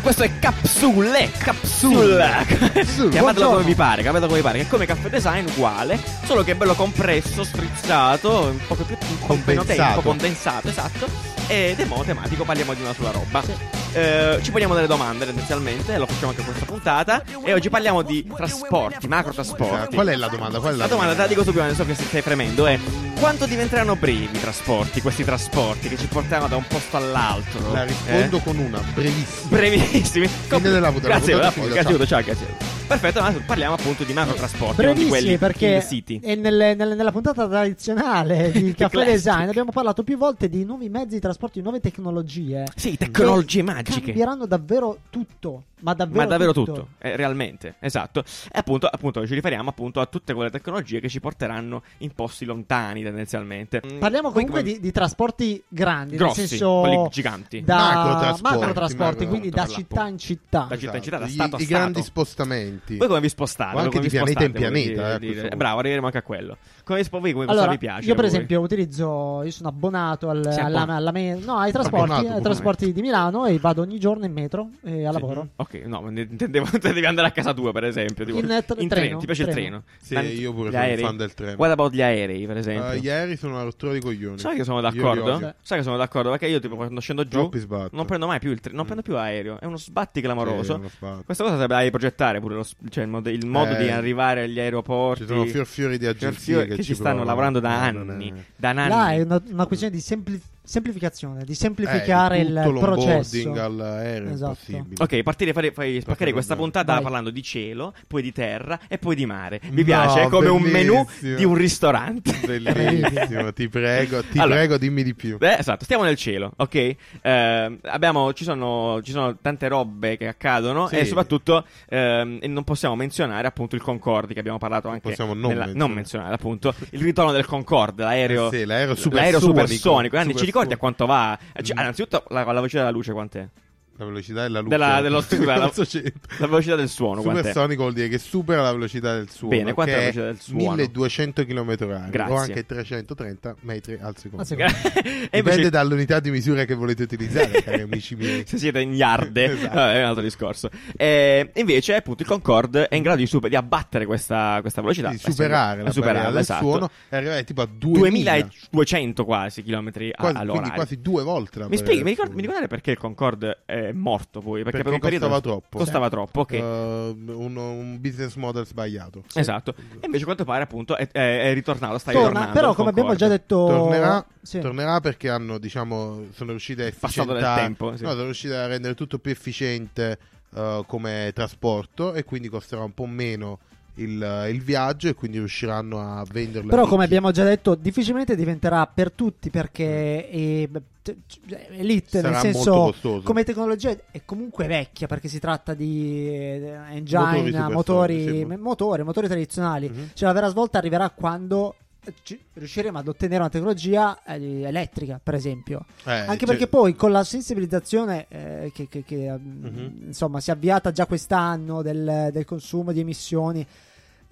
Quindi questo è Capsule, Capsula. Chiamatelo come vi pare, chiamatelo come vi pare, che è come caffè design uguale, solo che è bello compresso, strizzato, un po' più tempo, Condensato. condensato, esatto. Ed è monotematico, parliamo di una sola roba. Eh, ci poniamo delle domande tendenzialmente, lo facciamo anche questa puntata. E oggi parliamo di trasporti, macro trasporti. Qual è la domanda? Qual è la, La domanda te la dico subito, so che stai fremendo, è quanto diventeranno brevi i trasporti, questi trasporti che ci portano da un posto all'altro? La rispondo Eh? con una brevissima. Brevissimi. Fine della puntata, Grazie, la puntata è grazie, ciao, grazie. Perfetto, adesso parliamo appunto di macro trasporti, non di quelli perché in city. è nelle- nelle- nella puntata tradizionale di Caffè. Design abbiamo parlato più volte di nuovi mezzi di trasporto, di nuove tecnologie. Sì, tecnologie che magiche. Cambieranno davvero tutto, ma davvero, Ma davvero tutto, eh, realmente, esatto. E appunto, appunto ci riferiamo appunto a tutte quelle tecnologie che ci porteranno in posti lontani tendenzialmente. Mm, Parliamo comunque di, di trasporti grandi, grossi, nel senso quelli giganti. da Macrotrasporti, macrotrasporti, macro- quindi da città in città. Da città in città, da Gli- stato a I stato. grandi spostamenti. Voi come vi spostate? O anche Come di vi pianeta in pianeta, eh, a Di- questo di- punto. bravo, arriveremo anche a quello. Come vi spo- voi come cosa Allora, vi piace? io per esempio utilizzo, io sono abbonato al- alla, alla me- no, ai trasporti, Abbonato, ai trasporti di Milano e vado ogni giorno in metro e a lavoro. Ok, no, ma intendevo devi andare a casa tua, per esempio. Tipo, In, eh, in treno, treno, ti piace il treno. treno? Sì, Ma- io pure gli sono un aerei? fan del treno. What about gli aerei, per esempio? Eh, ieri sono una rottura di coglioni. Sai che sono d'accordo? Sai che sono d'accordo? Perché io, tipo, quando scendo giù, non prendo mai più il treno, non prendo più aereo. È uno sbatti Sì, clamoroso. uno sbatti. Questa cosa sarebbe da riprogettare pure lo cioè, il modo, il modo Eh, di arrivare agli aeroporti. Ci sono fior fiori di agenzie che, che ci stanno lavorando da Eh, anni. è- Da anni. Là è una, una questione di sempli- semplificazione, di semplificare Eh, il processo. all'aereo Esatto. impossibile. Ok, partire, fare, fai spaccarei fare questa puntata Vai. parlando di cielo, poi di terra e poi di mare. Mi No, piace, è come un menù di un ristorante. Bellissimo, ti prego, ti Allora. prego, dimmi di più. Eh, esatto, stiamo nel cielo, ok? Eh, abbiamo, ci, sono, ci sono tante robe che accadono Sì. e soprattutto ehm, e non possiamo menzionare appunto il Concorde che abbiamo parlato anche Possiamo non nella- menzionare. non menzionare appunto il ritorno del Concorde, l'aereo, Eh sì, l'aereo l'aereo supersonico. supersonico. Anni, ricordi a quanto va? Eh, ci- Mm. Innanzitutto la, la velocità della luce quant'è? La velocità della luce. Della- dello- la- c'è- La velocità del suono? Supersonico vuol dire che supera la velocità del suono. Bene, quanto è la velocità del suono? 1200 km orari Grazie. o anche 330 metri al secondo. Dipende invece dall'unità di misura che volete utilizzare, cari amici miei. se siete in yard, Esatto. vabbè, è un altro discorso. E invece, appunto, il Concorde è in grado di, super- di abbattere questa, questa velocità. Di superare Eh, la barriera del esatto. suono e arrivare tipo a 2000, 2200 quasi a- quasi, all'ora. quindi quasi due volte la Mi spieghi, mi, ricordare perché il Concorde è morto poi? Perché, Perché per un periodo costava troppo. Costava troppo, ok. Eh, un, un business model sbagliato. Esatto. E invece a quanto pare appunto è, è- è ritornato, sta Torna, ritornando. però come abbiamo già detto Tornerà, sì. tornerà perché hanno, diciamo, sono riusciti a Passato del efficientare. tempo, sì. No, sono riusciti a rendere tutto più efficiente eh, come trasporto e quindi costerà un po' meno il, il viaggio e quindi riusciranno a venderlo. Però come abbiamo già detto difficilmente diventerà per tutti perché è, t- cioè, elite Sarà nel senso come tecnologia è comunque vecchia perché si tratta di eh, engine, Motori motori, motori, motori tradizionali. Mhm. Cioè la vera svolta arriverà quando eh, riusciremo ad ottenere una tecnologia eh, elettrica, per esempio. Eh, Anche cioè- perché poi con la sensibilizzazione eh, che, che- che, Mhm. insomma si è avviata già quest'anno del, del consumo di emissioni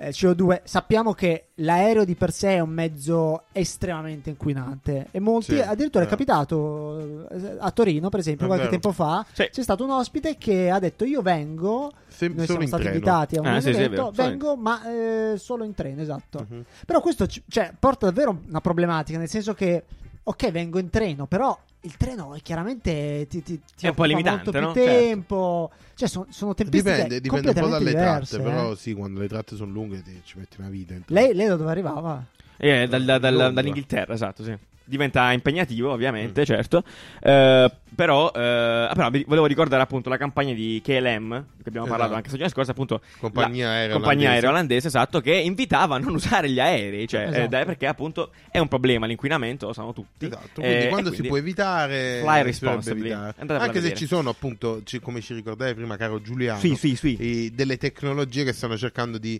eh, CO2, sappiamo che l'aereo di per sé è un mezzo estremamente inquinante e molti, Sì, addirittura è eh. capitato eh, a Torino, per esempio, È qualche vero. tempo fa, Sì. c'è stato un ospite che ha detto io vengo, Se- noi siamo stati treno. invitati a un Ah, sì, sì, è evento, in- vengo ma eh, solo in treno, esatto. Mhm. Però questo ci- cioè, porta davvero una problematica, nel senso che, ok, vengo in treno, però il treno è chiaramente ti, ti, ti È un po' limitante, molto più no? Certo. tempo. Cioè, son- sono tempistiche Dipende, dipende un po' dalle diverse, tratte, eh. però sì, quando le tratte sono lunghe ti- ci metti una vita. Lei, lei da dove arrivava? Eh, dal- dal- dal- dall'Inghilterra, esatto, sì. Diventa impegnativo, ovviamente, Mm. certo. Eh, però, eh, però volevo ricordare appunto la campagna di KLM, che abbiamo parlato Esatto. anche la settimana scorsa, appunto. Compagnia aerea compagnia aerea olandese, esatto, che invitava a non usare gli aerei, cioè, Esatto. eh, perché appunto è un problema, l'inquinamento, lo sanno tutti. Esatto, Eh, quindi e quando quindi- si può evitare, Fly responsibly. evitare. Anche se ci sono appunto, ci- come ci ricordavi prima, caro Giuliano, Sì, sì, sì. delle tecnologie che stanno cercando di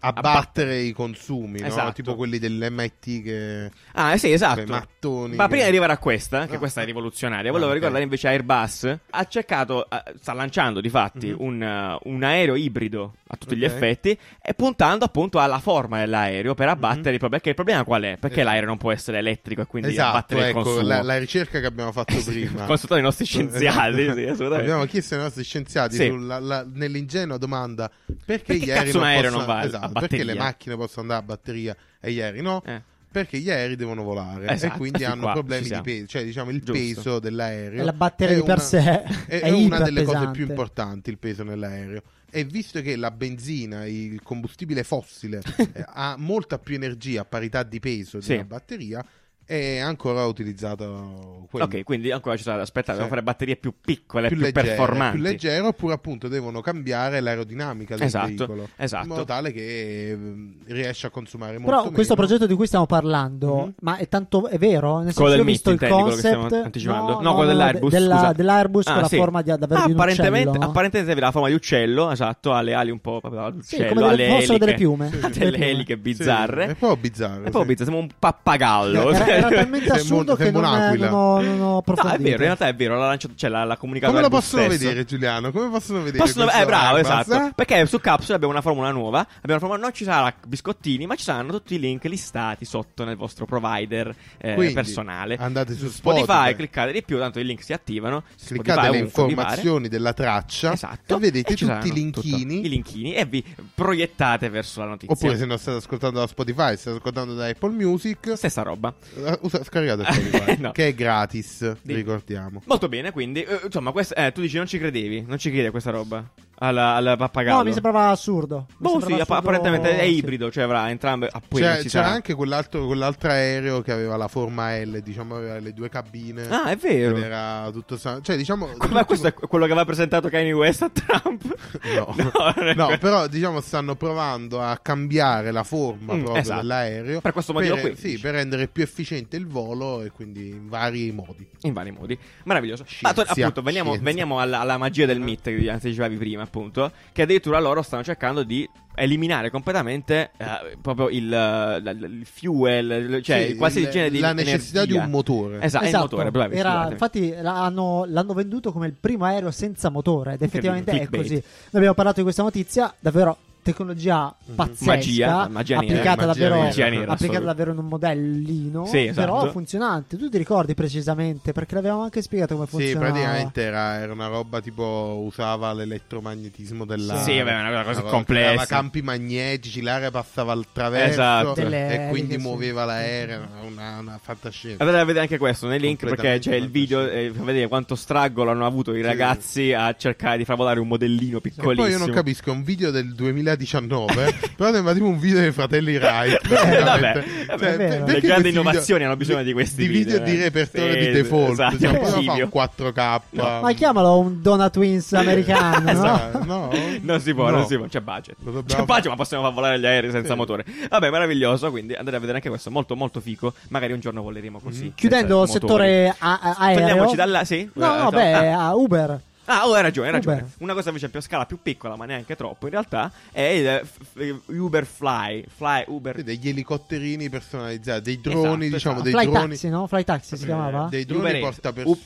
abbattere i consumi, no? Esatto. tipo quelli dell'MIT che Ah, eh sì, esatto. mattoni. Ma prima di arrivare a questa, che Ah. questa è rivoluzionaria, volevo Ah, ok. ricordare invece Airbus ha cercato, eh, sta lanciando di fatti Mhm. un, eh, un aereo ibrido a tutti gli Ok. effetti e puntando appunto alla forma dell'aereo per abbattere Mhm. il problema. Perché il problema qual è? Perché Esatto. l'aereo non può essere elettrico e quindi esatto, abbattere il ecco, consumo? la, la ricerca che abbiamo fatto prima. Consultato i nostri scienziati, sì, assolutamente. Abbiamo chiesto ai nostri scienziati Sì. sulla- la- nell'ingenua domanda perché, Perché gli aerei non aereo possono- non va a batteria? perché le macchine possono andare a batteria e gli aerei no? Eh. Perché gli aerei devono volare Esatto, e quindi hanno qua problemi di peso, cioè diciamo il Giusto. peso dell'aereo. E la batteria è di per una- sé è, è, una delle cose più importanti, il peso nell'aereo. E visto che la benzina, il combustibile fossile, eh, ha molta più energia a parità di peso di Sì. una batteria, è ancora utilizzato quello. Ok, quindi ancora ci sarà da aspettare, Sì. devono fare batterie più piccole, più, leggero, performanti. più leggero, oppure appunto devono cambiare l'aerodinamica del Esatto, veicolo esatto. in modo tale che ehm, riesce a consumare molto Però meno. questo progetto di cui stiamo parlando, Mhm. ma è tanto è vero? Nel senso Quello io ho visto il concept stiamo anticipando? No, No, quello dell'Airbus, della- dell'Airbus Ah, con la sì. forma di, davvero Ah, di un apparentemente, uccello. apparentemente aveva la forma di uccello, esatto, ha le ali un po' proprio Sì, come delle, le fossero delle piume. Delle eliche bizzarre. è proprio bizzarro. È proprio sì. bizzarro, sembra un pappagallo. Era, talmente assurdo che non, un'aquila. non ho, non ho No, approfondito. è vero, in realtà è vero, l'ha lanciato, cioè l'ha, l'ha comunicato Come lo possono stesso. vedere, Giuliano? Come possono vedere? Possono- eh, bravo, Airbus, esatto. eh? Perché su Capsule abbiamo una formula nuova. Abbiamo una formula, non ci sarà biscottini, ma ci saranno tutti i link listati sotto nel vostro provider eh, Quindi, personale. andate su Spotify, Spotify. cliccate di più, tanto i link si attivano. Cliccate Spotify, le informazioni della traccia Esatto. e vedete E tutti i linkini. tutto. I linkini e vi proiettate verso la notizia. Oppure se non state ascoltando da Spotify, state ascoltando da Apple Music, Stessa roba. Eh, usa- scaricate Spotify, No. che è gratis, Di- ricordiamo. Molto bene, quindi, eh, insomma, quest- eh, tu dici non ci credevi, non ci credi a questa roba? Alla, alla pappagallo? No, mi sembrava assurdo. Mi Boh, sembrava sì, assurdo- apparentemente è sì. ibrido, cioè avrà entrambe. Ah, poi C'era, anche quell'altro, quell'altro aereo che aveva la forma L, diciamo, aveva le due cabine. Ah, è vero. Era tutto cioè diciamo Ma questo è quello che aveva presentato Kanye West a Trump? No. No, quello. però diciamo stanno provando a cambiare la forma Mm, proprio esatto. dell'aereo Per questo motivo per, qui, sì, per rendere più efficiente il volo e quindi in vari modi. In vari modi. Meraviglioso. Scienza, Ma to- appunto, veniamo, veniamo alla, alla magia del MIT che anticipavi prima, appunto. Che addirittura loro stanno cercando di eliminare completamente eh, proprio il, eh, il fuel, cioè Sì, qualsiasi il- genere di la necessità energia. di un motore. Esatto, Esatto, motore, bravi, era- infatti l'hanno, l'hanno venduto come il primo aereo senza motore ed effettivamente è così. Noi abbiamo parlato di questa notizia, davvero tecnologia pazzesca, Magia, magia nera. applicata, Magia davvero. Magia nera, applicata davvero in un modellino, Sì, esatto. però funzionante. Tu ti ricordi precisamente perché l'avevamo anche spiegato come Sì, funzionava. praticamente era, era una roba tipo usava l'elettromagnetismo dell'aria. Sì, vabbè, una cosa così Aveva- complessa. Aveva campi magnetici, l'aria passava attraverso Esatto. E quindi sì. muoveva l'aereo. Una, una fantascienza. Andate a vedere anche questo nei link perché c'è il video e fa vedere quanto struggle hanno avuto i Sì. ragazzi a cercare di far volare un modellino E piccolissimo. poi io non capisco, è un video del 2019, però sembra tipo un video dei fratelli Wright. Eh, vabbè, vabbè, Cioè, per- Le grandi innovazioni video- hanno bisogno di questi di video video, di eh. repertorio Sì, di default. esatto, archivio. un 4K? No. Ma chiamalo un Dona Twins americano, no? Esatto, no? Non si può, No. non si può, c'è budget. Dobbiamo C'è budget, ma possiamo far volare gli aerei senza Sì. motore. Vabbè, meraviglioso. Quindi andate a vedere anche questo, molto, molto fico. Magari un giorno voleremo così. Mhm. Chiudendo il settore a- a- aereo. Togliamoci dalla. Sì? No, no, Eh, beh, ah. a Uber. Ah, oh, hai ragione, hai ragione. Uber. Una cosa invece più a scala più piccola, ma neanche troppo in realtà, è il f- Uber Fly. Fly Uber. Sì, degli elicotterini personalizzati, dei droni, Esatto, diciamo, esatto. dei Fly droni. Taxi, no? Fly Taxi si Eh, chiamava? Dei droni Uber porta per U-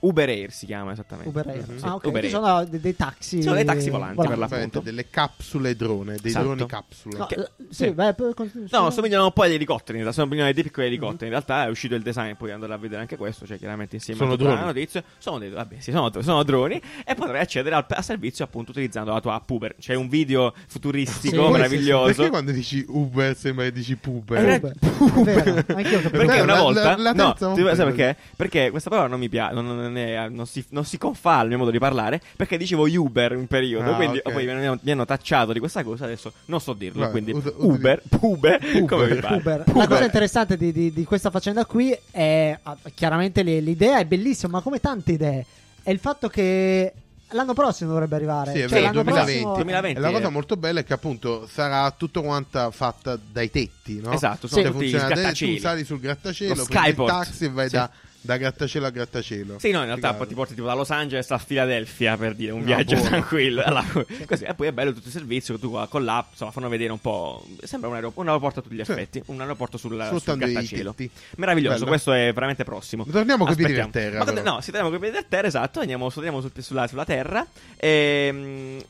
Uber Air si chiama esattamente. Uber Air. Mhm. Ah, ok. Uber Air. sono dei, dei taxi. Sono dei taxi volanti, per volanti. l'appunto. delle capsule drone, dei Esatto. droni capsule. No, Che- eh, sì, sì. beh, con- No, sono- somigliano un po' agli elicotteri, in realtà, somigliano a dei piccoli elicotteri. Mhm. In realtà è uscito il design, poi andare a vedere anche questo, cioè chiaramente insieme Sono a droni. notizia. Sono dei, vabbè, sì, sono, sono droni e potrai accedere al, al servizio appunto utilizzando la tua app Uber. C'è un video futuristico Sì, meraviglioso. Perché quando dici Uber sembra che dici puber? Eh, Uber. Capito. Perché una volta la- la no, sai perché? Perché questa parola non mi piace, non, è- non si, non si confà al mio modo di parlare. Perché dicevo Uber in un periodo, Ah, quindi ok. poi mi hanno, mi hanno tacciato di questa cosa. Adesso non so dirlo. Vabbè, quindi usa- Uber, Uber, come Uber. vi pare. Uber. La cosa interessante di, di- di questa faccenda qui è ah, chiaramente l'idea è bellissima, ma come tante idee è il fatto che l'anno prossimo dovrebbe arrivare. Sì, è Cioè, vero, l'anno 2020. prossimo- 2020. E la cosa molto bella è che appunto sarà tutto quanta fatta dai tetti, no? Esatto, Cioè, sono tutti funziona-. Tu sali sul grattacielo, Lo prendi il taxi e vai Sì. da Da grattacielo a grattacielo. Sì, no, in realtà poi ti porti tipo da Los Angeles a Philadelphia per dire un No, viaggio buono. tranquillo. Allora, così, e poi è bello tutto il servizio che tu con l'app insomma, fanno vedere un po'. Sembra un, aerop- un aeroporto a tutti gli Sì. effetti. Un aeroporto sul, sul i grattacielo. Meraviglioso, Bello. questo è veramente prossimo. Torniamo coi piedi Aspettiamo. per terra, Ma no, si torniamo con i piedi per terra, esatto. Andiamo, torniamo sul- sulla, sulla terra. Ehm,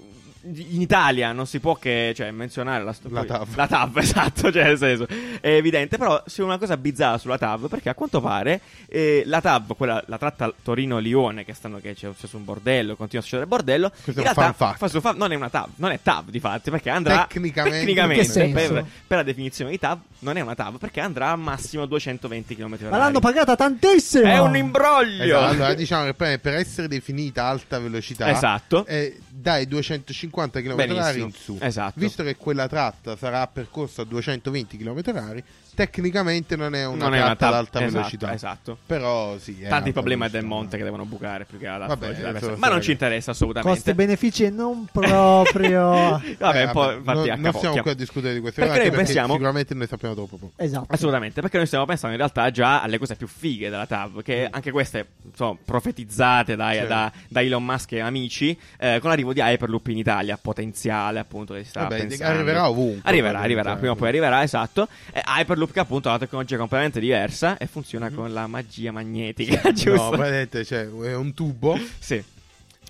in Italia non si può che cioè, menzionare la, sto- La TAV. La TAV, esatto, cioè nel senso è evidente, però c'è una cosa bizzarra sulla TAV perché a quanto pare eh, la TAV, quella, la tratta Torino-Lione che stanno che c'è, c'è su un bordello, continua a succedere il bordello, Questo in è un fa su fa- non è una TAV, non è TAV di fatti perché andrà Tecnicamente- tecnicamente, per, per la definizione di TAV non è una TAV perché andrà a massimo 220 km/h. Ma l'hanno pagata tantissimo! È un imbroglio. Esatto, allora diciamo che per, per essere definita alta velocità Esatto. eh, dai 250 km Benissimo. in su. Esatto. Visto che quella tratta sarà percorsa a 220 km tecnicamente non è una non è tratta una TAV ad alta esatto, velocità. Esatto. Però sì, è Tanti problemi del monte che devono bucare più che alla Vabbè, velocità. adesso lo Ma non ci interessa assolutamente. Costi-benefici non proprio. Vabbè, Eh, un po' non, non stiamo qui a discutere di queste Perché cose noi pensiamo- sicuramente ne sappiamo dopo. poco. esatto. Assolutamente, perché noi stiamo pensando in realtà già alle cose più fighe della TAV, che anche queste sono profetizzate dai- Sì. da, da Elon Musk e amici, eh, con l'arrivo di Hyperloop in Italia, potenziale appunto che si sta Vabbè, pensando. arriverà ovunque. Arriverà, arriverà, prima o poi arriverà, esatto. E Hyperloop che appunto ha una tecnologia completamente diversa e funziona con la magia magnetica, No, giusto? praticamente cioè, è un tubo sì.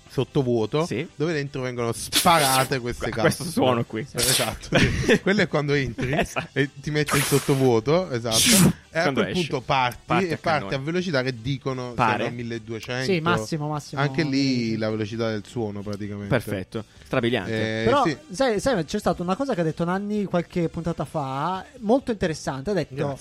Sottovuoto Sì. dove dentro vengono sparate queste Que- cazzo. questo suono qui. Esatto, sì. quello è quando entri Esatto. e ti metti in sottovuoto, esatto. E a Quando quel esci. punto parti, a e parti a velocità che dicono Pare. siano 1200. Sì, massimo, massimo. Anche lì la velocità del suono praticamente. Perfetto, strabiliante. Eh, Però, sì. sai, sai, c'è stata una cosa che ha detto Nanni qualche puntata fa, molto interessante. Ha detto. No,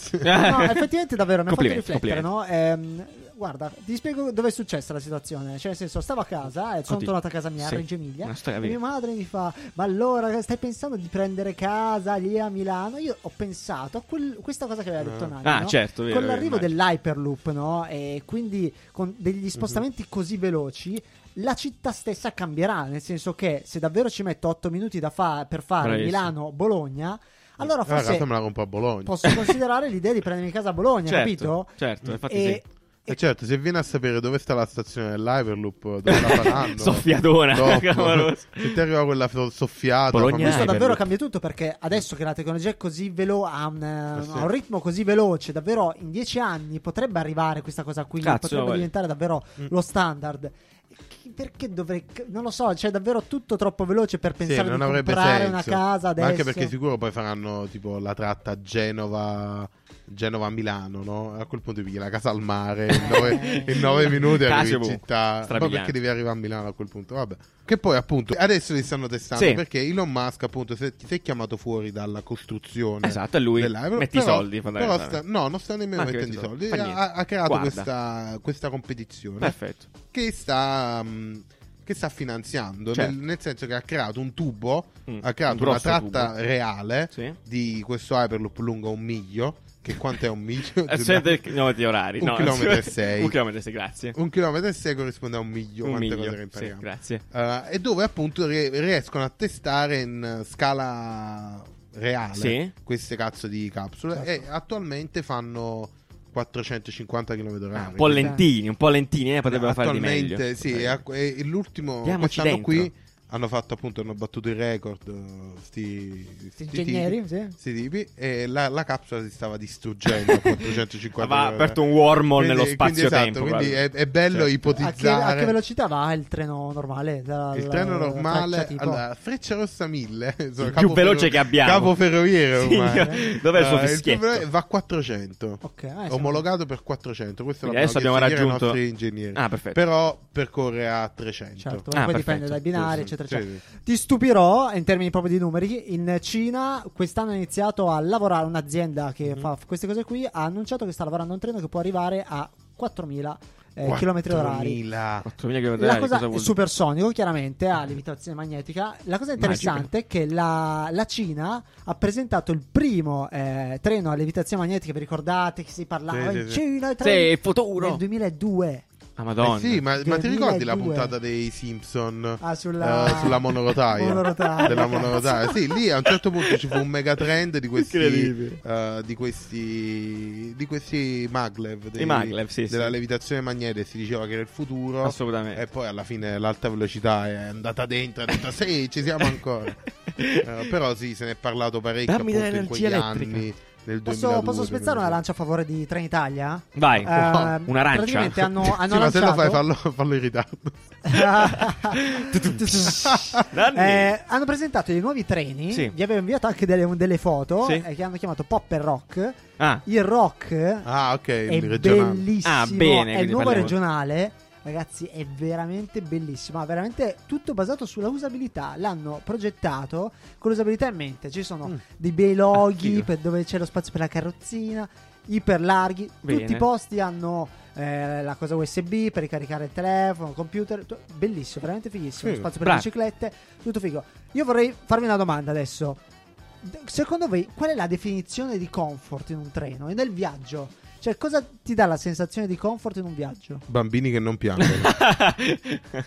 effettivamente, davvero mi ha fatto Complimenti, riflettere. No? Ehm, guarda, ti spiego dove è successa la situazione. Cioè, nel senso, stavo a casa, e sono Oddio. tornato a casa mia Sì. a Reggio Emilia. E mia madre mi fa: Ma allora stai pensando di prendere casa lì a Milano? Io ho pensato a quel- questa cosa che aveva detto Nanni. Ah, no? certo, vero, Con vero, l'arrivo immagino. dell'Hyperloop, no? E quindi con degli spostamenti così veloci. La città stessa cambierà, nel senso che se davvero ci metto 8 minuti da fa- per fare Bravissimo. Milano-Bologna, allora in realtà forse me la compro a Bologna. posso considerare l'idea di prendermi casa a Bologna, certo, capito? Certo, infatti E, sì. E certo, se vieni a sapere dove sta la stazione dell'Hyperloop, dove la faranno. Soffiatona, dopo, se ti arriva quella so- soffiata, Bologna questo davvero cambia tutto perché adesso che la tecnologia è così veloce, ha, un, eh, Eh sì. un ritmo così veloce, davvero in dieci anni potrebbe arrivare questa cosa qui, Cazzo, potrebbe guarda. diventare davvero Mm. lo standard. Perché dovrei, non lo so, c'è davvero tutto troppo veloce per Sì, pensare non di avrebbe comprare senso. una casa adesso. Ma anche perché sicuro poi faranno tipo la tratta Genova. Genova-Milano, no? A quel punto pigli la casa al mare in nove, in nove minuti arrivi in ovunque. città. Ma Strabiliante. perché devi arrivare a Milano a quel punto? Vabbè. Che poi appunto adesso li stanno testando Sì. perché Elon Musk appunto si è, si è chiamato fuori dalla costruzione. Esatto, lui metti i soldi, Però sta, no, non sta nemmeno Anche mettendo i soldi. Ha, ha creato questa, questa competizione Perfetto. che sta, mh, che sta finanziando. Certo. Nel, nel senso che ha creato un tubo, Mm, ha creato un una tratta tubo. reale Sì. di questo Hyperloop lungo un miglio. Che quanto è un miglio? Eh, Sente i chilometri orari. Un no, chilometro e sei. Un chilometro e sei, grazie. Un chilometro e sei corrisponde a un miglio. Un quante miglio. cose che Sì, grazie. Eh, e dove appunto rie- riescono a testare in scala reale Sì. queste cazzo di capsule Certo. e attualmente fanno 450 km Ah, orari un po' lentini, un po' lentini, eh, potrebbero fare di meglio. attualmente sì e, a- e l'ultimo Diamoci quest'anno dentro. qui hanno fatto appunto hanno battuto il record eh, sti, sti ingegneri, tipi, sì. sti tipi, e la, la capsula si stava distruggendo a 450 Aveva aperto un wormhole Quindi- nello quindi spazio-tempo. esatto, quindi è, è bello Certo. A che, ipotizzare a che velocità va il treno normale? Dal- il treno la normale freccia allora, Freccia Rossa 1000 insomma, Il più veloce ferro- che abbiamo. capo ferroviere Sì, ormai dov'è il suo Eh, fischietto? veloce- va a 400 Ok, eh, siamo- omologato per 400 questo Quindi adesso abbiamo raggiunto- nostri ingegneri Ah, perfetto. però percorre a 300 Certo, Ah, poi perfetto. dipende dai binari, Sì, eccetera, sì, eccetera. sì. Ti stupirò in termini proprio di numeri. In Cina quest'anno ha iniziato a lavorare un'azienda che Mhm. fa queste cose qui. Ha annunciato che sta lavorando un treno che può arrivare a 4000 eh, km orari. 4000. 4.000 km La orari, cosa cosa è vuol supersonico, chiaramente ha limitazione magnetica. La cosa interessante è che la, la Cina ha presentato il primo eh, treno a levitazione magnetica. Vi ricordate che si parlava Sì, in sì, sì. Cina? Sì, il futuro. nel 2002. Ah, madonna. Eh sì, ma, ma ti ricordi la 2002? puntata dei Simpson? Ah, sulla, Eh, sulla monorotaia. monorotaia. Della monorotaia. Sì, lì a un certo punto ci fu un mega trend di questi Incredibile. eh, di questi di questi maglev, dei- I maglev, sì, della sì. levitazione magnetica, si diceva che era il futuro. Assolutamente. E poi alla fine l'alta velocità è andata dentro, ha detto sì, ci siamo ancora. Eh, però sì, se ne è parlato parecchio Dammi appunto in quegli elettrica. anni nel 2002. Posso, posso spezzare una 2003. lancia a favore di Trenitalia? Vai. Eh, Un'arancia? Praticamente hanno, hanno Sì, ma se lo lanciato... fai fallo, fallo in ritardo. Eh, hanno presentato dei nuovi treni. Sì. Vi avevo inviato anche delle, delle foto Sì. eh, che hanno chiamato Pop and Rock. Ah, Il rock Ah, ok, è il regionale. bellissimo. Ah, bene, è il nuovo parliamo- regionale. Ragazzi, è veramente bellissimo. Ha veramente tutto basato sulla usabilità. L'hanno progettato con l'usabilità in mente. Ci sono Mm. dei bei loghi dove c'è lo spazio per la carrozzina, iper larghi. Bene. Tutti i posti hanno eh, la cosa USB per ricaricare il telefono, il computer. tu- bellissimo, veramente fighissimo. Figo. Spazio per le biciclette, tutto figo. Io vorrei farvi una domanda adesso. D- Secondo voi, qual è la definizione di comfort in un treno e nel viaggio? Cioè, cosa ti dà la sensazione di comfort in un viaggio? Bambini che non piangono.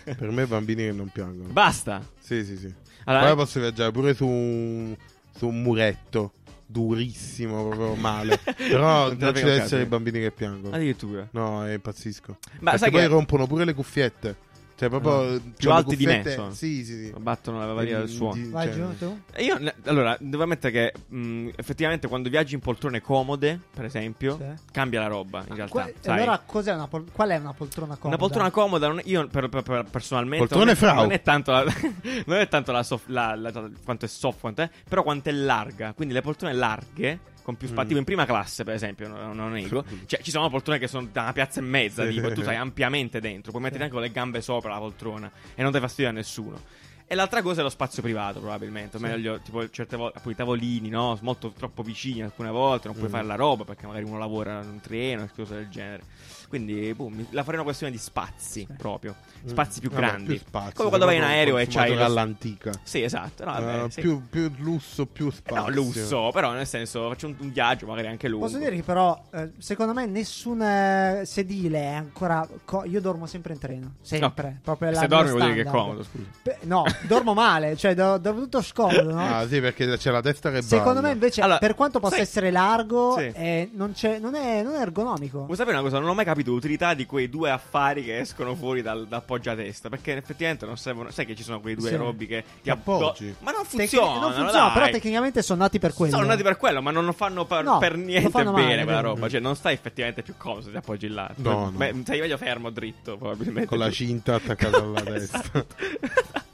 per me bambini che non piangono. Basta. Sì, sì, sì. Allora, Poi posso viaggiare pure su un, su un muretto durissimo, proprio male. Però Non ci deve essere cazzo. bambini che piangono. addirittura. No, eh, impazzisco. Ma Perché sai poi che rompono pure le cuffiette. Cioè, proprio. No. c'ho Più alti di me. Sì, sì, sì. battono la varia del suono. di- Vai cioè, giù tu? Io, allora, devo ammettere che mh, effettivamente quando viaggi in poltrone comode, per esempio, Sì. cambia la roba in realtà. Qua- e sai. allora, cos'è una pol- qual è una poltrona comoda? Una poltrona comoda, non io per, per- per- personalmente Poltrone non, è, non è tanto la, non è tanto la soft- la- la- quanto è soft, quanto è, però quanto è larga. Quindi le poltrone larghe, con più spazio, Mm. tipo in prima classe, per esempio, non, non nego. Cioè, ci sono poltrone che sono da una piazza e mezza, tipo, tu sei ampiamente dentro, puoi mettere anche con le gambe sopra la poltrona e non dai fastidio a nessuno. E l'altra cosa è lo spazio privato, probabilmente. O meglio, tipo certe volte, appunto, i tavolini, no? Molto troppo vicini alcune volte, non puoi Mm. fare la roba perché magari uno lavora in un treno cose del genere. Quindi, boh, la farei una questione di spazi, proprio. Spazi più Mm. Vabbè, grandi. più spazio, Come quando vai in proprio aereo e c'hai. all'antica. Sì, esatto. No, vabbè, Eh, sì. più, più lusso, più Eh, spazio. No, lusso, però nel senso, faccio un, un viaggio magari anche lungo. Posso dire che però, eh, secondo me, nessun eh, sedile è ancora. co- io dormo sempre in treno. Sempre. Proprio la Se dormi vuol dire che è comodo, scusa. Pe- No, dormo male, cioè do- dormo tutto scomodo, no? Ah, sì, perché c'è la testa che Secondo balla. me invece, Allora, per quanto possa sai- essere largo, Sì. eh, non, c'è- non è, non è ergonomico. Vuoi sapere una cosa? Non ho mai capito l'utilità di quei due affari che escono fuori dal, dal poggiatesta. Perché effettivamente non servono. Sai che ci sono quei due Sì. robi che ti appoggi. Ma non Tec- funzionano. non funziona, dai. però tecnicamente sono nati per quello. Sono nati per quello, ma non fanno per, No, per lo niente fanno bene male, quella roba. Cioè, non stai effettivamente più comodo se ti appoggi là. No, no. Beh, sei meglio fermo, dritto, probabilmente. Con la cinta attaccata alla testa. Esatto.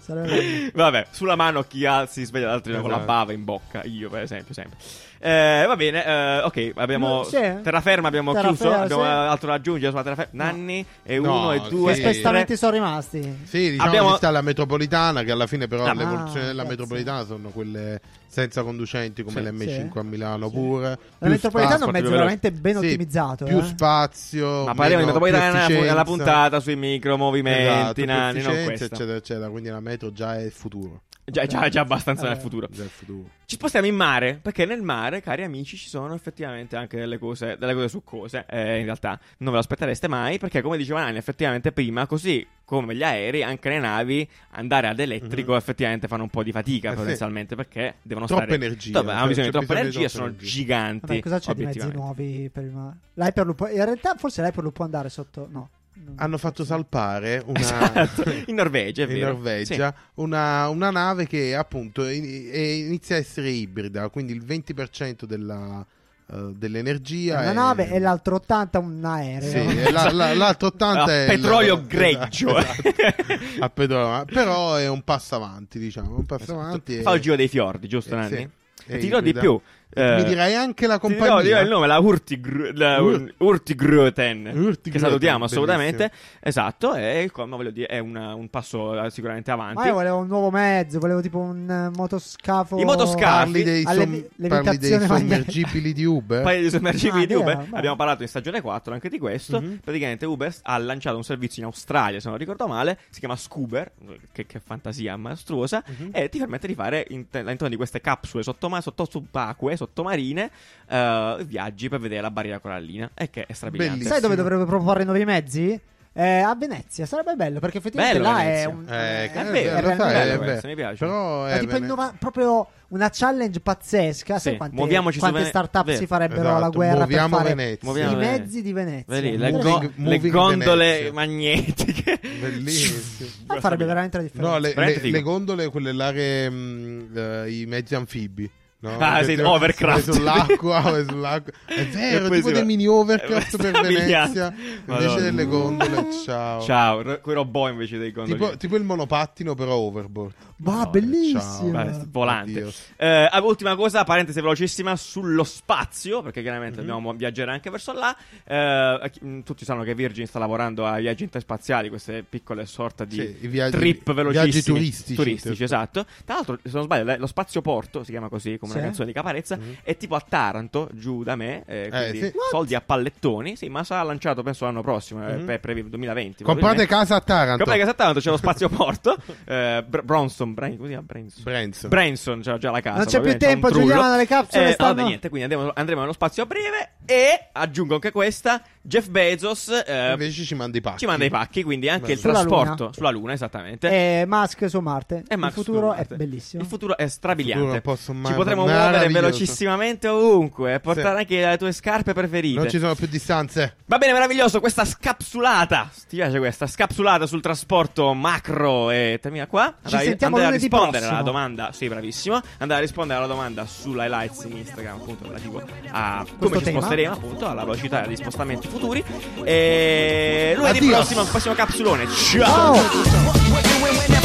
Sarebbe- Vabbè, sulla mano chi ha, si sveglia dall'altro giorno con la Esatto. bava in bocca. Io, per esempio, sempre. Eh, va bene, eh, ok, abbiamo No, sì. terraferma, abbiamo Terraferma, chiuso. Abbiamo sì. altro da aggiungere sulla terraferma. No. Nanni e No, uno e due. Che e spostamenti tre. sono rimasti? Sì, diciamo Abbiamo- che sta la metropolitana, che alla fine però Ah, le evoluzioni della cazzo. metropolitana sono quelle senza conducenti come Sì. l'M5 Sì. a Milano Sì. pure. La metropolitana è un mezzo veramente ben Sì, ottimizzato. più eh. spazio, Ma parliamo di metropolitana efficienza. puntata sui micromovimenti, Esatto, Nanni, non efficienza, questa. eccetera, eccetera. Quindi la metro già è il futuro. Già, già, già abbastanza Vabbè. nel futuro. Futuro. Ci spostiamo in mare, perché nel mare, cari amici, ci sono effettivamente anche delle cose, delle cose succose. Eh, in realtà non ve lo aspettereste mai, perché come diceva Nanni, effettivamente prima, così come gli aerei, anche le navi, andare ad elettrico Mhm. effettivamente fanno un po' di fatica Eh, sì. potenzialmente, perché devono Troppa stare... energia, Vabbè, hanno cioè, bisogno di troppa bisogno di energia, troppa sono energia. giganti. Vabbè, cosa c'è di mezzi nuovi per il mare? L'Hyperloop, in realtà forse l'Hyperloop può andare sotto. No. Hanno fatto salpare una... Esatto, in Norvegia, è in. Norvegia una, una nave che appunto in- inizia a essere ibrida, quindi il 20% della, eh, dell'energia Una è nave e l'altro 80 un aereo. Sì, la- la- l'altro 80 A è il- petrolio esatto, greggio. esatto. a petrolio, però è un passo avanti, diciamo, un passo avanti. Fa e- il giro dei fiordi, giusto, eh, Nanni? sì, è E ti dirò di più. Eh, Mi direi anche la compagnia. dirò il nome, la Hurtigr- la Ur- che salutiamo bellissimo. assolutamente. Esatto, e il come voglio dire, è una- un passo eh, sicuramente avanti. Ma io volevo un nuovo mezzo, volevo tipo un eh, motoscafo. I motoscafi- Parli dei, som- parli dei sommergibili di Uber? Paio di sommergibili Ah, di Uber. vero. Abbiamo parlato in stagione 4 anche di questo. Mhm. Praticamente Uber ha lanciato un servizio in Australia, se non ricordo male. Si chiama Scuber, che, che fantasia maestruosa. Mhm. E ti permette di fare in- all'interno di queste capsule sottoma- sotto subacquee, sottomarine, eh, viaggi per vedere la barriera corallina. E che è strabiliante. Sai dove dovrebbe proporre nuovi mezzi? Eh, a Venezia sarebbe bello perché effettivamente Bello là Venezia. è un. Eh, È che- vero, lo è sai, bello è questo, vero. mi piace. Però Ma è tipo Vene- innova- proprio una challenge pazzesca. Sì, quante, muoviamoci su quante Vene- startup si farebbero Esatto, alla guerra per fare Venezia. Muoviamo i Venezia. mezzi di Venezia? Vedi, le, go- le gondole Venezia. magnetiche. Bellissimo. Ah, farebbe veramente la differenza. No, le, le- le gondole, quelle là che mh, eh, i mezzi anfibi. No? Ah, ti- Overcraft. vai sull'acqua, vai sull'acqua. È vero, tipo dei mini overcraft Eh, per. Venezia. Madonna. Invece delle gondole, ciao. Ciao, quei robot invece dei gondoli. Tipo, tipo il monopattino, però overboard. Ma No, bellissimo. ciao. Beh, volante. Eh, ultima cosa, parentesi velocissima sullo spazio, perché chiaramente Mhm. dobbiamo viaggiare anche verso là. Eh, mh, tutti sanno che Virgin sta lavorando ai viaggi interspaziali, queste piccole sorte di Sì, viaggi- trip velocissimi. viaggi turistici. Turistici, esatto. Tra l'altro, se non sbaglio, lo spazio porto si chiama così, come Sì. una canzone di Caparezza. Mhm. È tipo a Taranto, giù da me. eh, quindi sì. soldi a pallettoni. Sì, ma sarà lanciato penso l'anno prossimo, eh, Mhm. per, per il 2020. Comprate casa a Taranto. Comprate casa a Taranto, c'è lo spazio porto. eh, Br- Bronson, Brain, come si chiama? Branson. Branson. Branson, c'ha già la casa. Non c'è più tempo. Giuliano, le capsule Eh, stanno- vabbè, niente, quindi andiamo, andremo nello spazio a breve e aggiungo anche questa, Jeff Bezos eh, Invece ci manda i pacchi. ci manda i pacchi, quindi anche il Sulla trasporto Luna. sulla Luna, esattamente. E Musk su Marte. E Max il futuro è bellissimo. Il futuro è strabiliante. Il futuro Ci potremo muovere velocissimamente ovunque portare Sì. anche le tue scarpe preferite. Non ci sono più distanze. Va bene, meraviglioso, questa scapsulata. Ti piace questa scapsulata sul trasporto macro e termina qua. Ci Andai- sentiamo andai a rispondere prossimo. alla domanda, sì, bravissimo. Andare a rispondere alla domanda sulla highlights in Instagram, appunto, relativo a come ci tema. sposteremo, torneremo appunto alla velocità di spostamenti futuri. E lunedì prossimo, prossimo capsulone. Ciao! Ciao.